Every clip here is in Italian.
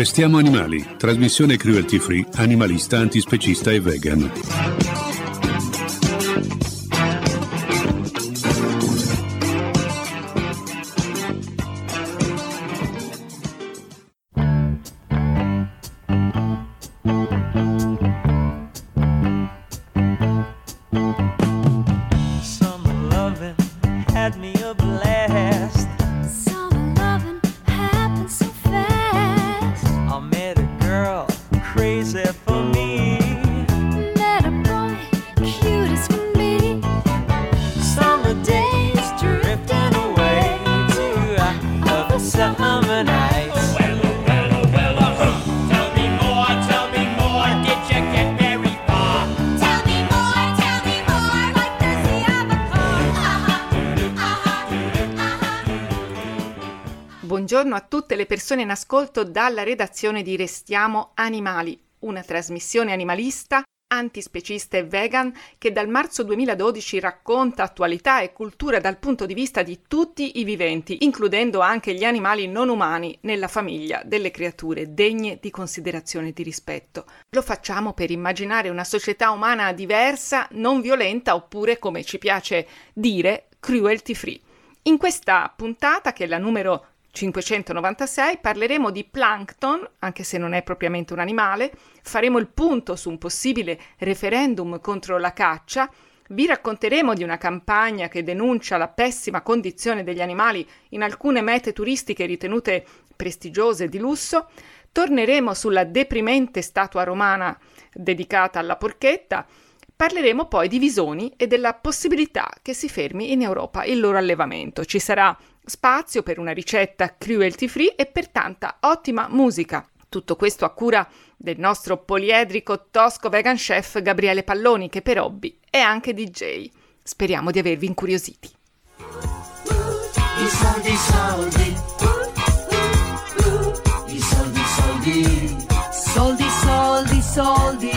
Restiamo animali, trasmissione cruelty free, animalista, antispecista e vegan. Buongiorno a tutte le persone in ascolto dalla redazione di Restiamo Animali, una trasmissione animalista, antispecista e vegan che dal marzo 2012 racconta attualità e cultura dal punto di vista di tutti i viventi, includendo anche gli animali non umani nella famiglia delle creature degne di considerazione e di rispetto. Lo facciamo per immaginare una società umana diversa, non violenta oppure, come ci piace dire, cruelty free. In questa puntata, che è la numero 596 parleremo di plankton, anche se non è propriamente un animale, faremo il punto su un possibile referendum contro la caccia, vi racconteremo di una campagna che denuncia la pessima condizione degli animali in alcune mete turistiche ritenute prestigiose di lusso, torneremo sulla deprimente statua romana dedicata alla porchetta, parleremo poi di visoni e della possibilità che si fermi in Europa il loro allevamento. Ci sarà spazio per una ricetta cruelty free e per tanta ottima musica. Tutto questo a cura del nostro poliedrico tosco vegan chef Gabriele Palloni, che per hobby è anche DJ. Speriamo di avervi incuriositi. I soldi, soldi. I soldi, soldi. Soldi, soldi, soldi.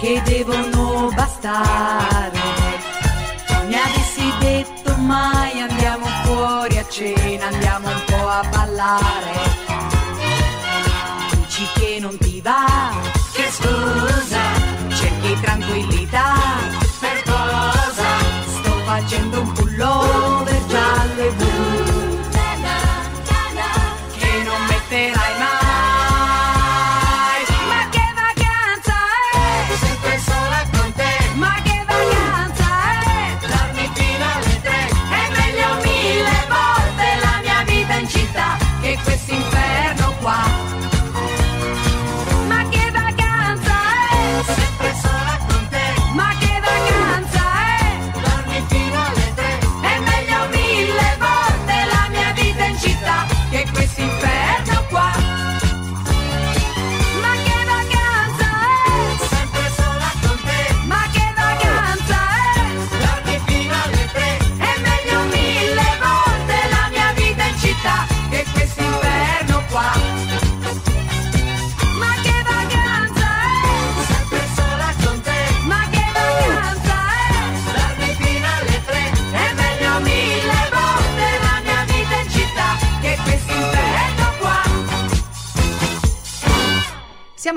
Che devono bastare. Fuori a cena, andiamo un po' a ballare. Dici che non ti va, che scusa, cerchi tranquillità.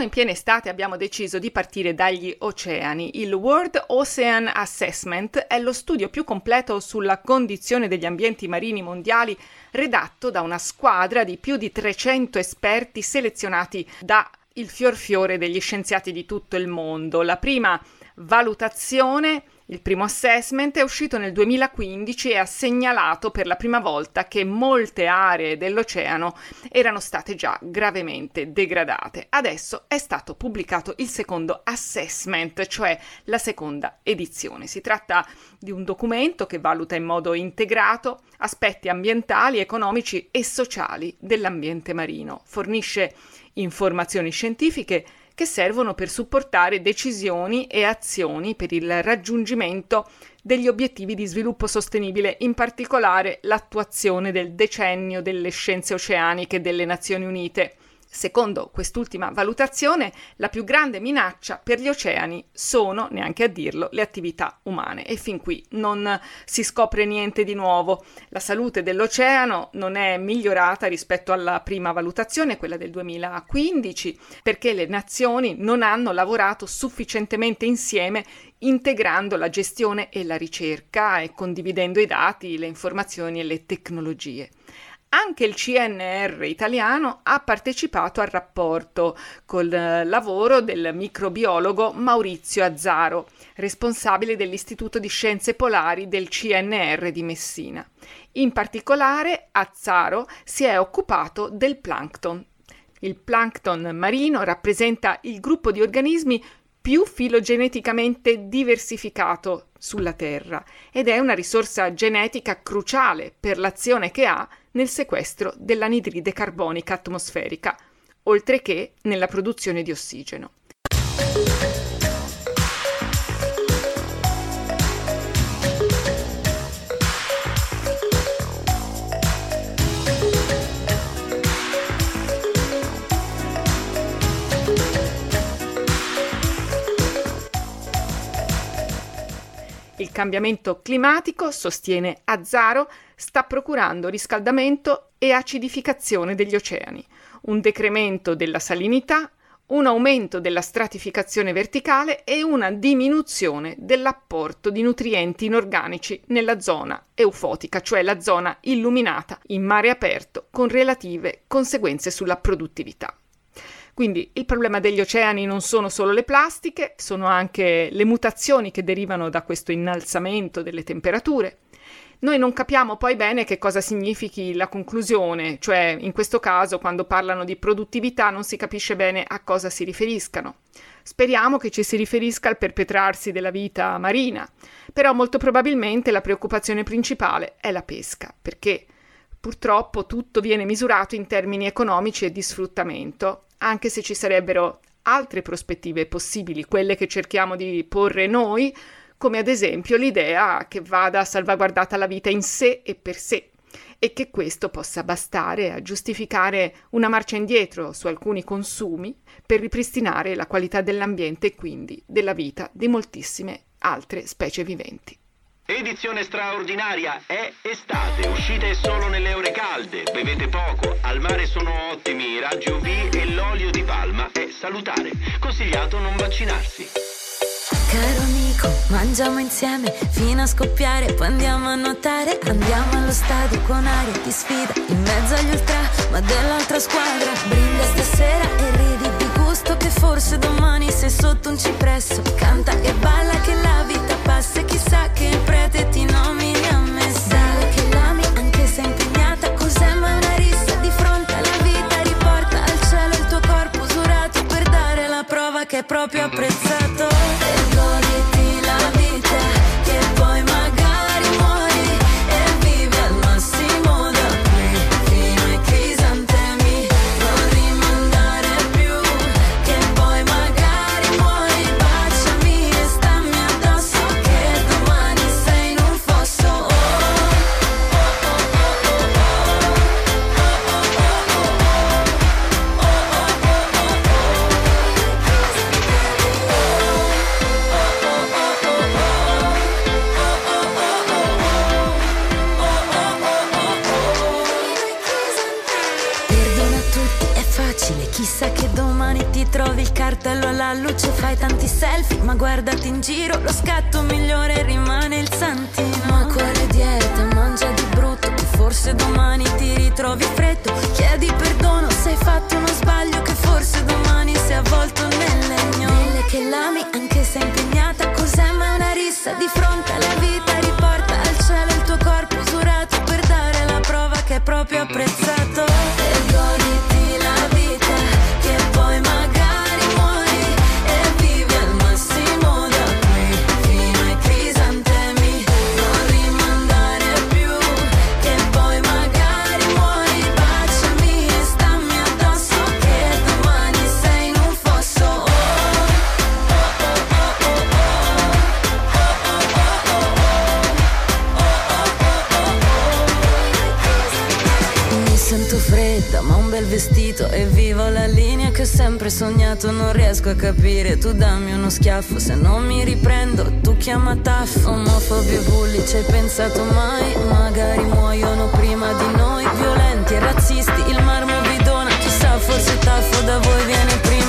In piena estate abbiamo deciso di partire dagli oceani. Il World Ocean Assessment è lo studio più completo sulla condizione degli ambienti marini mondiali redatto da una squadra di più di 300 esperti selezionati da il fior fiore degli scienziati di tutto il mondo. La prima valutazione il primo assessment è uscito nel 2015 e ha segnalato per la prima volta che molte aree dell'oceano erano state già gravemente degradate. Adesso è stato pubblicato il secondo assessment, cioè la seconda edizione. Si tratta di un documento che valuta in modo integrato aspetti ambientali, economici e sociali dell'ambiente marino. Fornisce informazioni scientifiche che servono per supportare decisioni e azioni per il raggiungimento degli obiettivi di sviluppo sostenibile, in particolare l'attuazione del decennio delle scienze oceaniche delle Nazioni Unite. Secondo quest'ultima valutazione, la più grande minaccia per gli oceani sono, neanche a dirlo, le attività umane. E fin qui non si scopre niente di nuovo. La salute dell'oceano non è migliorata rispetto alla prima valutazione, quella del 2015, perché le nazioni non hanno lavorato sufficientemente insieme integrando la gestione e la ricerca e condividendo i dati, le informazioni e le tecnologie. Anche il CNR italiano ha partecipato al rapporto col eh, lavoro del microbiologo Maurizio Azzaro, responsabile dell'Istituto di Scienze Polari del CNR di Messina. In particolare, Azzaro si è occupato del plankton. Il plankton marino rappresenta il gruppo di organismi più filogeneticamente diversificato sulla Terra ed è una risorsa genetica cruciale per l'azione che ha nel sequestro dell'anidride carbonica atmosferica, oltre che nella produzione di ossigeno. Il cambiamento climatico, sostiene Azzaro, sta procurando riscaldamento e acidificazione degli oceani, un decremento della salinità, un aumento della stratificazione verticale e una diminuzione dell'apporto di nutrienti inorganici nella zona eufotica, cioè la zona illuminata in mare aperto, con relative conseguenze sulla produttività. Quindi il problema degli oceani non sono solo le plastiche, sono anche le mutazioni che derivano da questo innalzamento delle temperature. Noi non capiamo poi bene che cosa significhi la conclusione, cioè in questo caso quando parlano di produttività non si capisce bene a cosa si riferiscano. Speriamo che ci si riferisca al perpetrarsi della vita marina, però molto probabilmente la preoccupazione principale è la pesca, perché purtroppo tutto viene misurato in termini economici e di sfruttamento anche se ci sarebbero altre prospettive possibili, quelle che cerchiamo di porre noi, come ad esempio l'idea che vada salvaguardata la vita in sé e per sé e che questo possa bastare a giustificare una marcia indietro su alcuni consumi per ripristinare la qualità dell'ambiente e quindi della vita di moltissime altre specie viventi. Edizione straordinaria è estate, uscite solo nelle ore calde, bevete poco, al mare sono ottimi i raggi UV e l'olio di palma è salutare. Consigliato non vaccinarsi. Caro amico, mangiamo insieme fino a scoppiare, poi andiamo a nuotare, andiamo allo stadio con aria di sfida, in mezzo agli ultra, ma dell'altra squadra, brilla stasera e ridi di gusto che forse domani sei sotto un cipresso, canta e balla che la vita passa e chissà che il prete ti nomini a me, sai che l'ami anche se impegnata, cos'è ma una di fronte alla vita, riporta al cielo il tuo corpo usurato per dare la prova che è proprio apprezzato. Proprio apprezzato. Sognato Non riesco a capire. Tu dammi uno schiaffo Se non mi riprendo Tu chiama taffo. Omofobi e bulli Ci hai pensato mai? Magari muoiono prima di noi. Violenti e razzisti Il marmo bidona Chissà forse taffo da voi viene prima.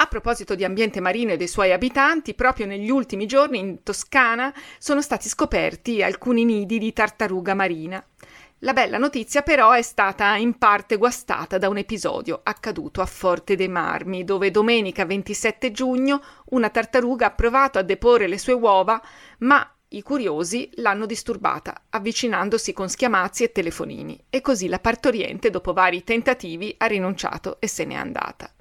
A proposito di ambiente marino e dei suoi abitanti, proprio negli ultimi giorni in Toscana sono stati scoperti alcuni nidi di tartaruga marina. La bella notizia però è stata in parte guastata da un episodio accaduto a Forte dei Marmi, dove domenica 27 giugno una tartaruga ha provato a deporre le sue uova, ma i curiosi l'hanno disturbata, avvicinandosi con schiamazzi e telefonini, e così la partoriente, dopo vari tentativi, ha rinunciato e se n'è andata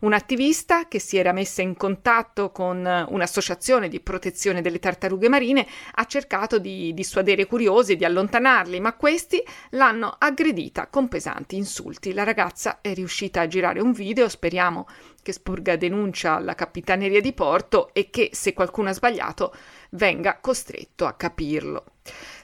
un'attivista che si era messa in contatto con un'associazione di protezione delle tartarughe marine, ha cercato di dissuadere i curiosi, di allontanarli, ma questi l'hanno aggredita con pesanti insulti. La ragazza è riuscita a girare un video, speriamo che spurga denuncia alla capitaneria di porto e che se qualcuno ha sbagliato venga costretto a capirlo.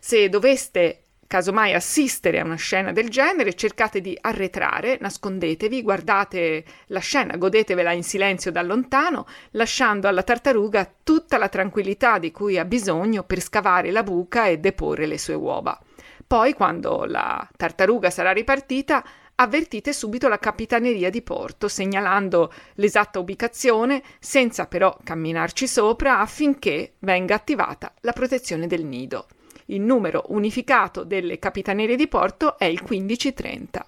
Se doveste casomai assistere a una scena del genere, cercate di arretrare, nascondetevi, guardate la scena, godetevela in silenzio da lontano, lasciando alla tartaruga tutta la tranquillità di cui ha bisogno per scavare la buca e deporre le sue uova. Poi, quando la tartaruga sarà ripartita, avvertite subito la capitaneria di porto, segnalando l'esatta ubicazione, senza però camminarci sopra, affinché venga attivata la protezione del nido. Il numero unificato delle capitanerie di porto è il 1530.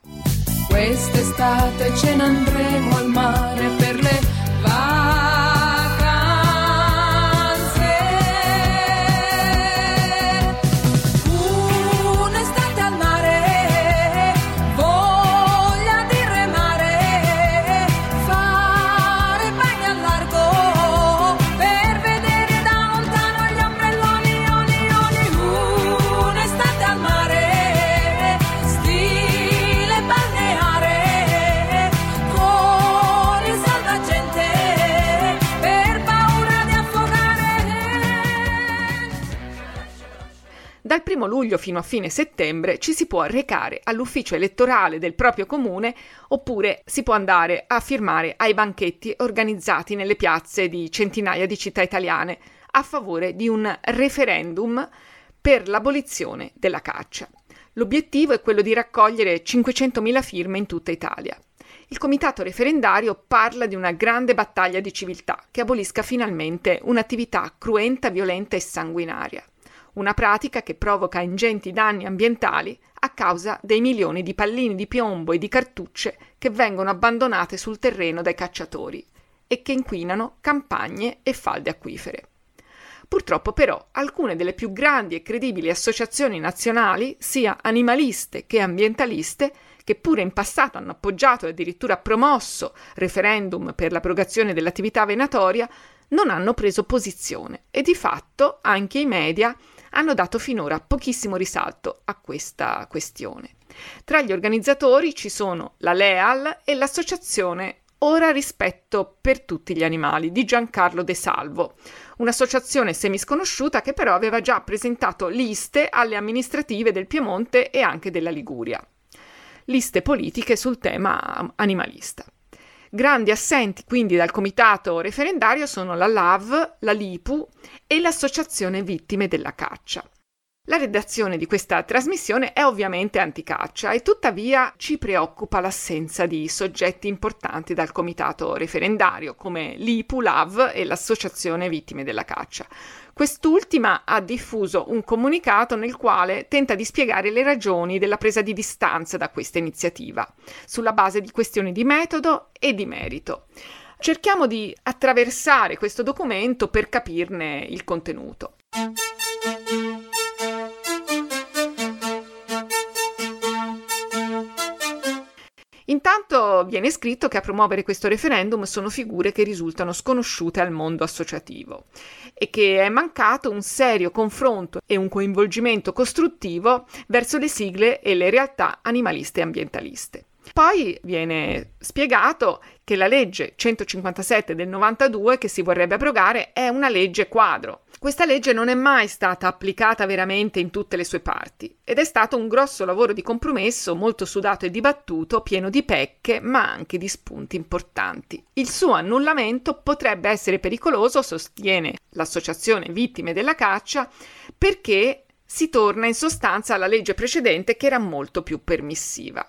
Quest'estate ce ne andremo al mare per Dal 1 luglio fino a fine settembre ci si può recare all'ufficio elettorale del proprio comune oppure si può andare a firmare ai banchetti organizzati nelle piazze di centinaia di città italiane a favore di un referendum per l'abolizione della caccia. L'obiettivo è quello di raccogliere 500.000 firme in tutta Italia. Il comitato referendario parla di una grande battaglia di civiltà che abolisca finalmente un'attività cruenta, violenta e sanguinaria una pratica che provoca ingenti danni ambientali a causa dei milioni di pallini di piombo e di cartucce che vengono abbandonate sul terreno dai cacciatori e che inquinano campagne e falde acquifere. Purtroppo però alcune delle più grandi e credibili associazioni nazionali, sia animaliste che ambientaliste, che pure in passato hanno appoggiato e addirittura promosso referendum per l'abrogazione dell'attività venatoria, non hanno preso posizione e di fatto anche i media hanno dato finora pochissimo risalto a questa questione. Tra gli organizzatori ci sono la LEAL e l'associazione Ora rispetto per tutti gli animali di Giancarlo De Salvo, un'associazione semisconosciuta che però aveva già presentato liste alle amministrative del Piemonte e anche della Liguria. Liste politiche sul tema animalista. Grandi assenti quindi dal comitato referendario sono la LAV, la LIPU e l'Associazione Vittime della Caccia. La redazione di questa trasmissione è ovviamente anticaccia e tuttavia ci preoccupa l'assenza di soggetti importanti dal comitato referendario come l'IPU, l'AV e l'Associazione Vittime della Caccia. Quest'ultima ha diffuso un comunicato nel quale tenta di spiegare le ragioni della presa di distanza da questa iniziativa, sulla base di questioni di metodo e di merito. Cerchiamo di attraversare questo documento per capirne il contenuto. Intanto viene scritto che a promuovere questo referendum sono figure che risultano sconosciute al mondo associativo e che è mancato un serio confronto e un coinvolgimento costruttivo verso le sigle e le realtà animaliste e ambientaliste. Poi viene spiegato che la legge 157 del 92 che si vorrebbe abrogare è una legge quadro Questa legge non è mai stata applicata veramente in tutte le sue parti ed è stato un grosso lavoro di compromesso molto sudato e dibattuto, pieno di pecche ma anche di spunti importanti. Il suo annullamento potrebbe essere pericoloso, sostiene l'associazione Vittime della caccia, perché si torna in sostanza alla legge precedente che era molto più permissiva.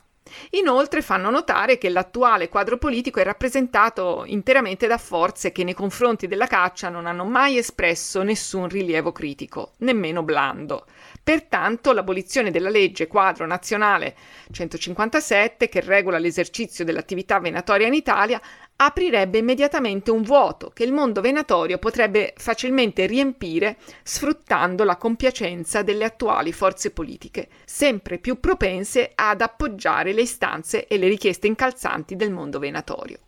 Inoltre fanno notare che l'attuale quadro politico è rappresentato interamente da forze che nei confronti della caccia non hanno mai espresso nessun rilievo critico, nemmeno blando. Pertanto l'abolizione della legge quadro nazionale 157 che regola l'esercizio dell'attività venatoria in Italia aprirebbe immediatamente un vuoto che il mondo venatorio potrebbe facilmente riempire sfruttando la compiacenza delle attuali forze politiche, sempre più propense ad appoggiare le istanze e le richieste incalzanti del mondo venatorio.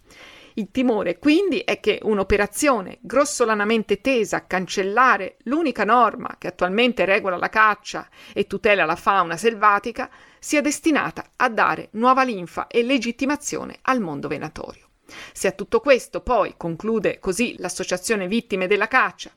Il timore quindi è che un'operazione grossolanamente tesa a cancellare l'unica norma che attualmente regola la caccia e tutela la fauna selvatica sia destinata a dare nuova linfa e legittimazione al mondo venatorio. Se a tutto questo poi conclude così l'Associazione Vittime della Caccia,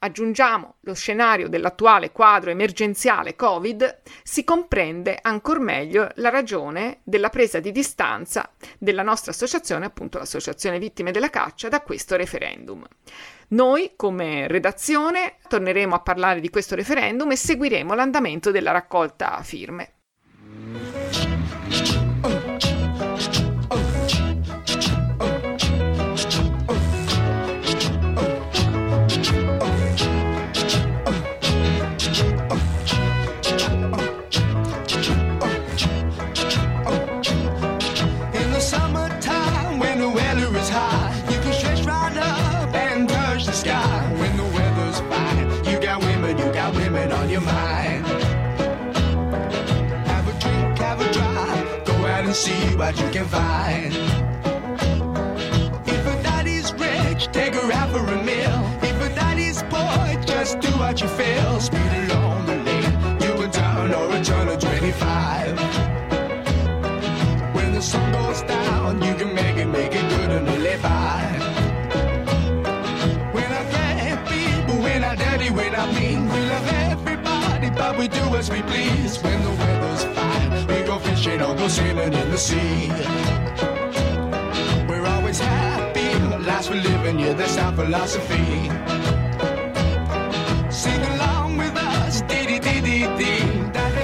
aggiungiamo lo scenario dell'attuale quadro emergenziale Covid, si comprende ancor meglio la ragione della presa di distanza della nostra associazione, appunto l'Associazione Vittime della Caccia, da questo referendum. Noi, come redazione, torneremo a parlare di questo referendum e seguiremo l'andamento della raccolta firme. See what you can find. If a daddy's rich, take her out for a meal. If a daddy's poor, just do what you feel. Speed along the lane, you can turn or a turn of 25. When the sun goes down, you can make it, make it good and live by. When I grab people, when I daddy, when I mean, we love everybody, but we do as we please. When the fishing or go sailing in the sea. We're always happy, lives we live in, yeah, that's our philosophy. Sing along with us, dee dee dee dee dee, we're.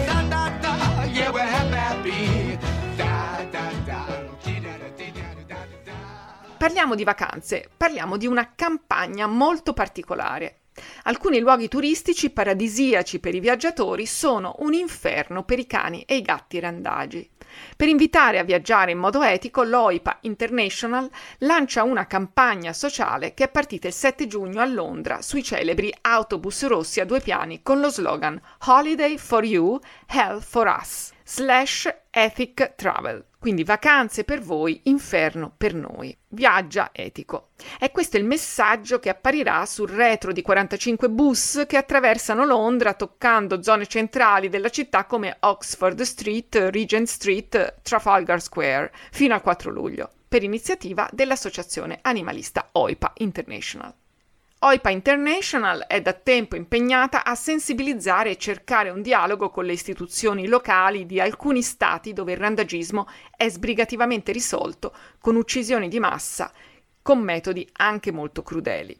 Parliamo di vacanze, parliamo di una campagna molto particolare. Alcuni luoghi turistici paradisiaci per i viaggiatori sono un inferno per i cani e i gatti randagi. Per invitare a viaggiare in modo etico, l'OIPA International lancia una campagna sociale che è partita il 7 giugno a Londra sui celebri autobus rossi a due piani con lo slogan Holiday for You, Hell for Us slash ethic travel. Quindi vacanze per voi, inferno per noi. Viaggia etico. È questo il messaggio che apparirà sul retro di 45 bus che attraversano Londra toccando zone centrali della città come Oxford Street, Regent Street, Trafalgar Square, fino al 4 luglio, per iniziativa dell'associazione animalista OIPA International. OIPA International è da tempo impegnata a sensibilizzare e cercare un dialogo con le istituzioni locali di alcuni stati dove il randagismo è sbrigativamente risolto con uccisioni di massa con metodi anche molto crudeli.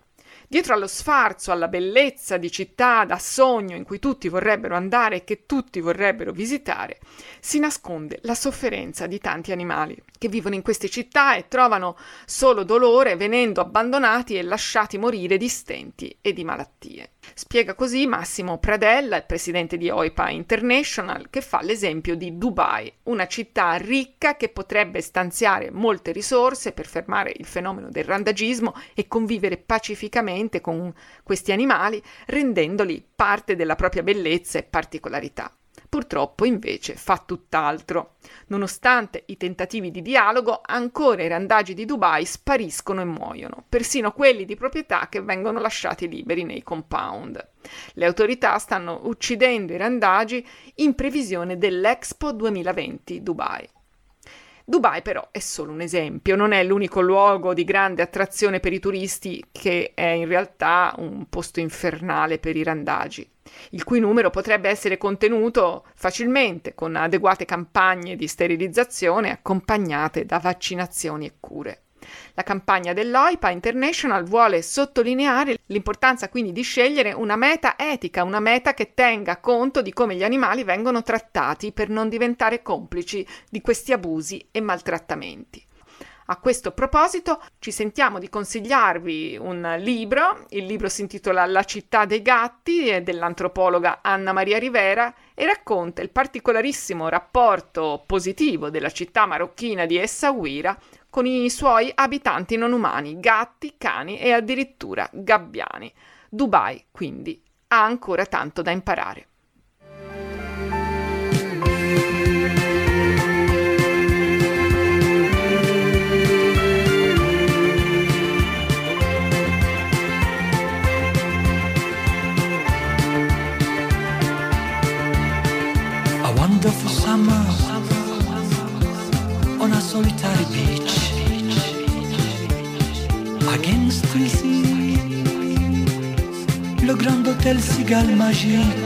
Dietro allo sfarzo, alla bellezza di città da sogno in cui tutti vorrebbero andare e che tutti vorrebbero visitare, si nasconde la sofferenza di tanti animali che vivono in queste città e trovano solo dolore venendo abbandonati e lasciati morire di stenti e di malattie. Spiega così Massimo Pradella, il presidente di OIPA International, che fa l'esempio di Dubai, una città ricca che potrebbe stanziare molte risorse per fermare il fenomeno del randagismo e convivere pacificamente con questi animali, rendendoli parte della propria bellezza e particolarità. Purtroppo invece fa tutt'altro. Nonostante i tentativi di dialogo, ancora i randagi di Dubai spariscono e muoiono, persino quelli di proprietà che vengono lasciati liberi nei compound. Le autorità stanno uccidendo i randagi in previsione dell'Expo 2020 Dubai. Dubai però è solo un esempio, non è l'unico luogo di grande attrazione per i turisti che è in realtà un posto infernale per i randagi, il cui numero potrebbe essere contenuto facilmente con adeguate campagne di sterilizzazione accompagnate da vaccinazioni e cure. La campagna dell'OIPA International vuole sottolineare l'importanza quindi di scegliere una meta etica, una meta che tenga conto di come gli animali vengono trattati per non diventare complici di questi abusi e maltrattamenti. A questo proposito ci sentiamo di consigliarvi un libro, il libro si intitola La città dei gatti è dell'antropologa Anna Maria Rivera e racconta il particolarissimo rapporto positivo della città marocchina di Essaouira con i suoi abitanti non umani, gatti, cani e addirittura gabbiani. Dubai, quindi, ha ancora tanto da imparare. régal magique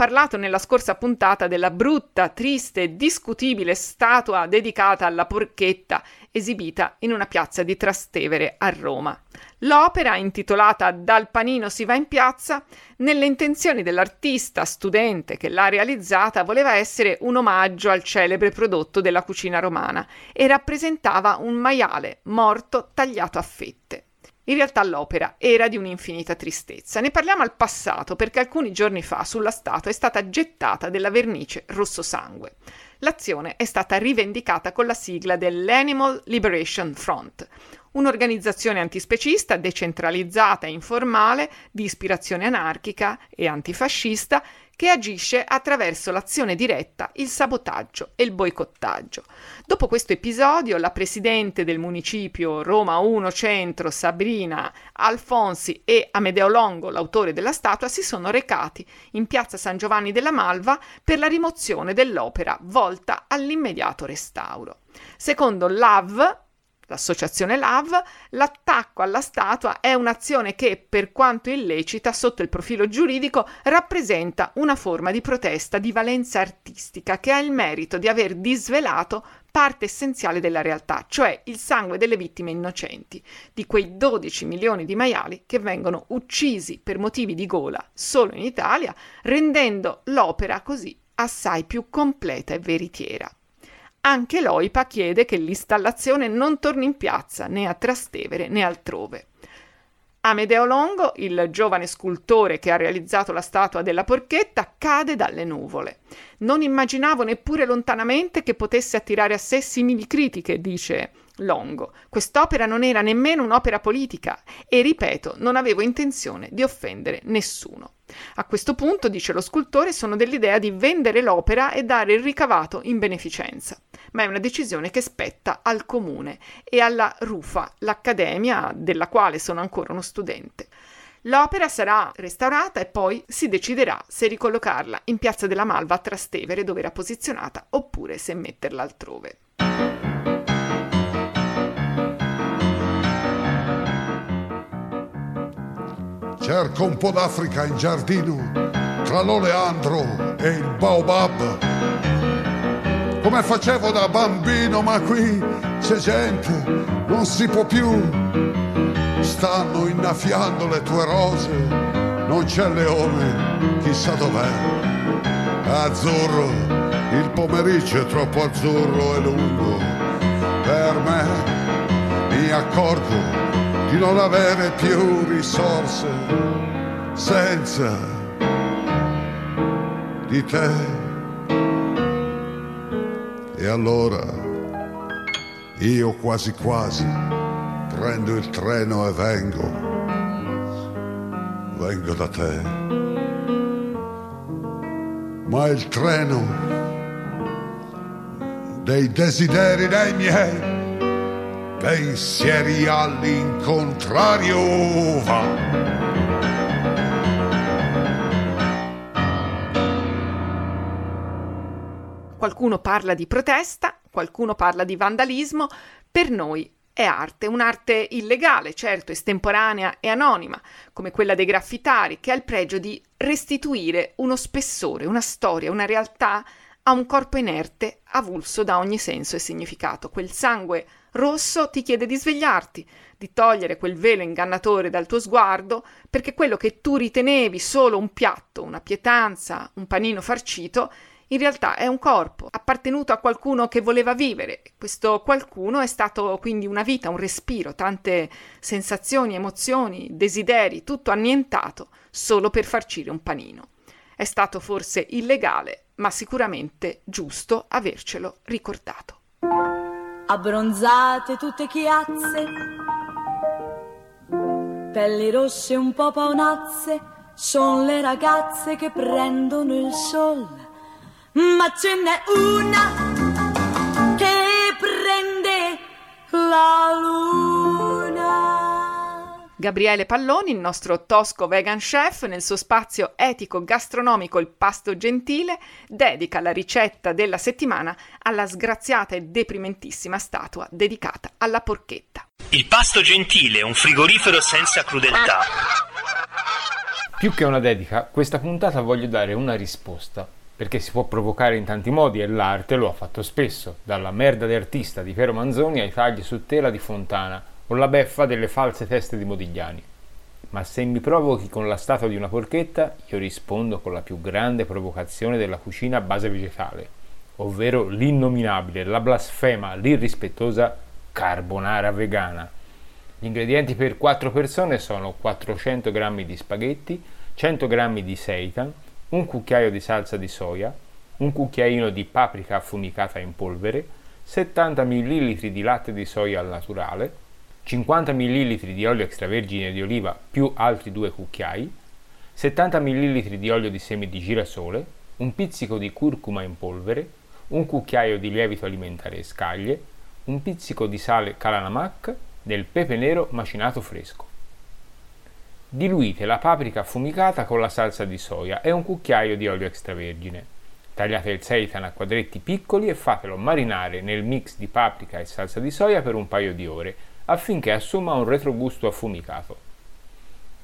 parlato nella scorsa puntata della brutta, triste e discutibile statua dedicata alla porchetta esibita in una piazza di Trastevere a Roma. L'opera, intitolata Dal panino si va in piazza, nelle intenzioni dell'artista studente che l'ha realizzata voleva essere un omaggio al celebre prodotto della cucina romana e rappresentava un maiale morto tagliato a fette. In realtà l'opera era di un'infinita tristezza. Ne parliamo al passato perché alcuni giorni fa sulla statua è stata gettata della vernice rosso sangue. L'azione è stata rivendicata con la sigla dell'Animal Liberation Front, un'organizzazione antispecista decentralizzata e informale di ispirazione anarchica e antifascista che agisce attraverso l'azione diretta, il sabotaggio e il boicottaggio. Dopo questo episodio, la presidente del municipio Roma 1 Centro, Sabrina Alfonsi e Amedeo Longo, l'autore della statua, si sono recati in piazza San Giovanni della Malva per la rimozione dell'opera volta all'immediato restauro. Secondo l'AV, l'associazione LAV, l'attacco alla statua è un'azione che, per quanto illecita sotto il profilo giuridico, rappresenta una forma di protesta di valenza artistica che ha il merito di aver disvelato parte essenziale della realtà, cioè il sangue delle vittime innocenti, di quei 12 milioni di maiali che vengono uccisi per motivi di gola solo in Italia, rendendo l'opera così assai più completa e veritiera. Anche l'OIPA chiede che l'installazione non torni in piazza né a Trastevere né altrove. Amedeo Longo, il giovane scultore che ha realizzato la statua della porchetta, cade dalle nuvole. Non immaginavo neppure lontanamente che potesse attirare a sé simili critiche, dice Longo. Quest'opera non era nemmeno un'opera politica e, ripeto, non avevo intenzione di offendere nessuno. A questo punto, dice lo scultore, sono dell'idea di vendere l'opera e dare il ricavato in beneficenza, ma è una decisione che spetta al comune e alla RUFA, l'accademia della quale sono ancora uno studente. L'opera sarà restaurata e poi si deciderà se ricollocarla in Piazza della Malva a Trastevere dove era posizionata oppure se metterla altrove. Cerco un po' d'Africa in giardino, tra l'oleandro e il baobab. Come facevo da bambino, ma qui c'è gente, non si può più. Stanno innaffiando le tue rose, non c'è leone, chissà dov'è. Azzurro, il pomeriggio è troppo azzurro e lungo. Per me mi accorgo di non avere più risorse senza di te. E allora io quasi quasi prendo il treno e vengo vengo da te. Ma il treno dei desideri dei miei pensieri all'incontrario va. Qualcuno parla di protesta, qualcuno parla di vandalismo, per noi è arte, un'arte illegale, certo, estemporanea e anonima, come quella dei graffitari, che ha il pregio di restituire uno spessore, una storia, una realtà a un corpo inerte, avulso da ogni senso e significato. Quel sangue rosso ti chiede di svegliarti, di togliere quel velo ingannatore dal tuo sguardo, perché quello che tu ritenevi solo un piatto, una pietanza, un panino farcito, in realtà è un corpo, appartenuto a qualcuno che voleva vivere. Questo qualcuno è stato quindi una vita, un respiro, tante sensazioni, emozioni, desideri, tutto annientato solo per farcire un panino. È stato forse illegale, ma sicuramente giusto avercelo ricordato. Abbronzate tutte chiazze, pelli rosse un po' paonazze, sono le ragazze che prendono il sole ma ce n'è una che prende la luna. Gabriele Palloni, il nostro tosco vegan chef, nel suo spazio etico gastronomico Il Pasto Gentile, dedica la ricetta della settimana alla sgraziata e deprimentissima statua dedicata alla porchetta. Il Pasto Gentile, un frigorifero senza crudeltà. Più che una dedica, questa puntata voglio dare una risposta perché si può provocare in tanti modi e l'arte lo ha fatto spesso, dalla merda di artista di Piero Manzoni ai tagli su tela di Fontana o la beffa delle false teste di Modigliani. Ma se mi provochi con la statua di una porchetta, io rispondo con la più grande provocazione della cucina a base vegetale, ovvero l'innominabile, la blasfema, l'irrispettosa carbonara vegana. Gli ingredienti per 4 persone sono 400 g di spaghetti, 100 g di seitan, un cucchiaio di salsa di soia, un cucchiaino di paprika affumicata in polvere, 70 ml di latte di soia al naturale, 50 ml di olio extravergine di oliva più altri due cucchiai, 70 ml di olio di semi di girasole, un pizzico di curcuma in polvere, un cucchiaio di lievito alimentare e scaglie, un pizzico di sale kalanamak, del pepe nero macinato fresco. Diluite la paprika affumicata con la salsa di soia e un cucchiaio di olio extravergine. Tagliate il seitan a quadretti piccoli e fatelo marinare nel mix di paprika e salsa di soia per un paio di ore affinché assuma un retrogusto affumicato.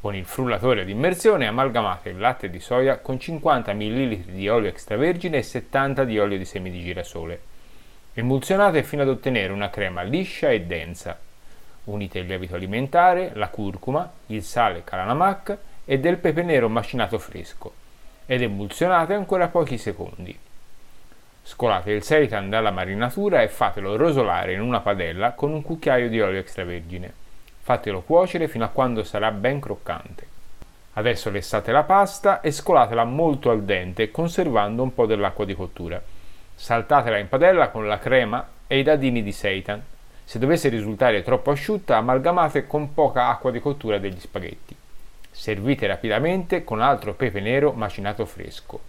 Con il frullatore di immersione amalgamate il latte di soia con 50 ml di olio extravergine e 70 di olio di semi di girasole. Emulsionate fino ad ottenere una crema liscia e densa unite il lievito alimentare, la curcuma, il sale calanamak e del pepe nero macinato fresco ed emulsionate ancora pochi secondi. Scolate il seitan dalla marinatura e fatelo rosolare in una padella con un cucchiaio di olio extravergine. Fatelo cuocere fino a quando sarà ben croccante. Adesso lessate la pasta e scolatela molto al dente conservando un po' dell'acqua di cottura. Saltatela in padella con la crema e i dadini di seitan se dovesse risultare troppo asciutta, amalgamate con poca acqua di cottura degli spaghetti. Servite rapidamente con altro pepe nero macinato fresco.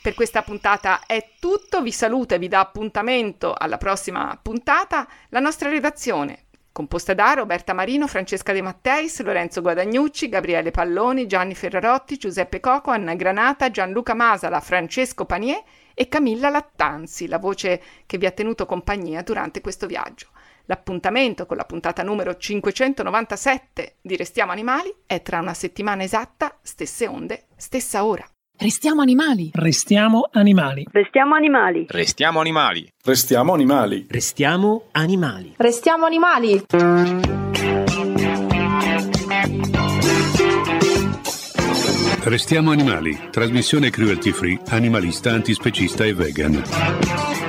Per questa puntata è tutto, vi saluto e vi dà appuntamento alla prossima puntata la nostra redazione composta da Roberta Marino, Francesca De Matteis, Lorenzo Guadagnucci, Gabriele Palloni, Gianni Ferrarotti, Giuseppe Coco, Anna Granata, Gianluca Masala, Francesco Panier e Camilla Lattanzi, la voce che vi ha tenuto compagnia durante questo viaggio. L'appuntamento con la puntata numero 597 di Restiamo Animali è tra una settimana esatta, stesse onde, stessa ora. Restiamo animali. Restiamo animali. Restiamo animali. Restiamo animali. Restiamo animali. Restiamo animali. Restiamo animali. Restiamo animali, trasmissione cruelty free, animalista, antispecista e vegan.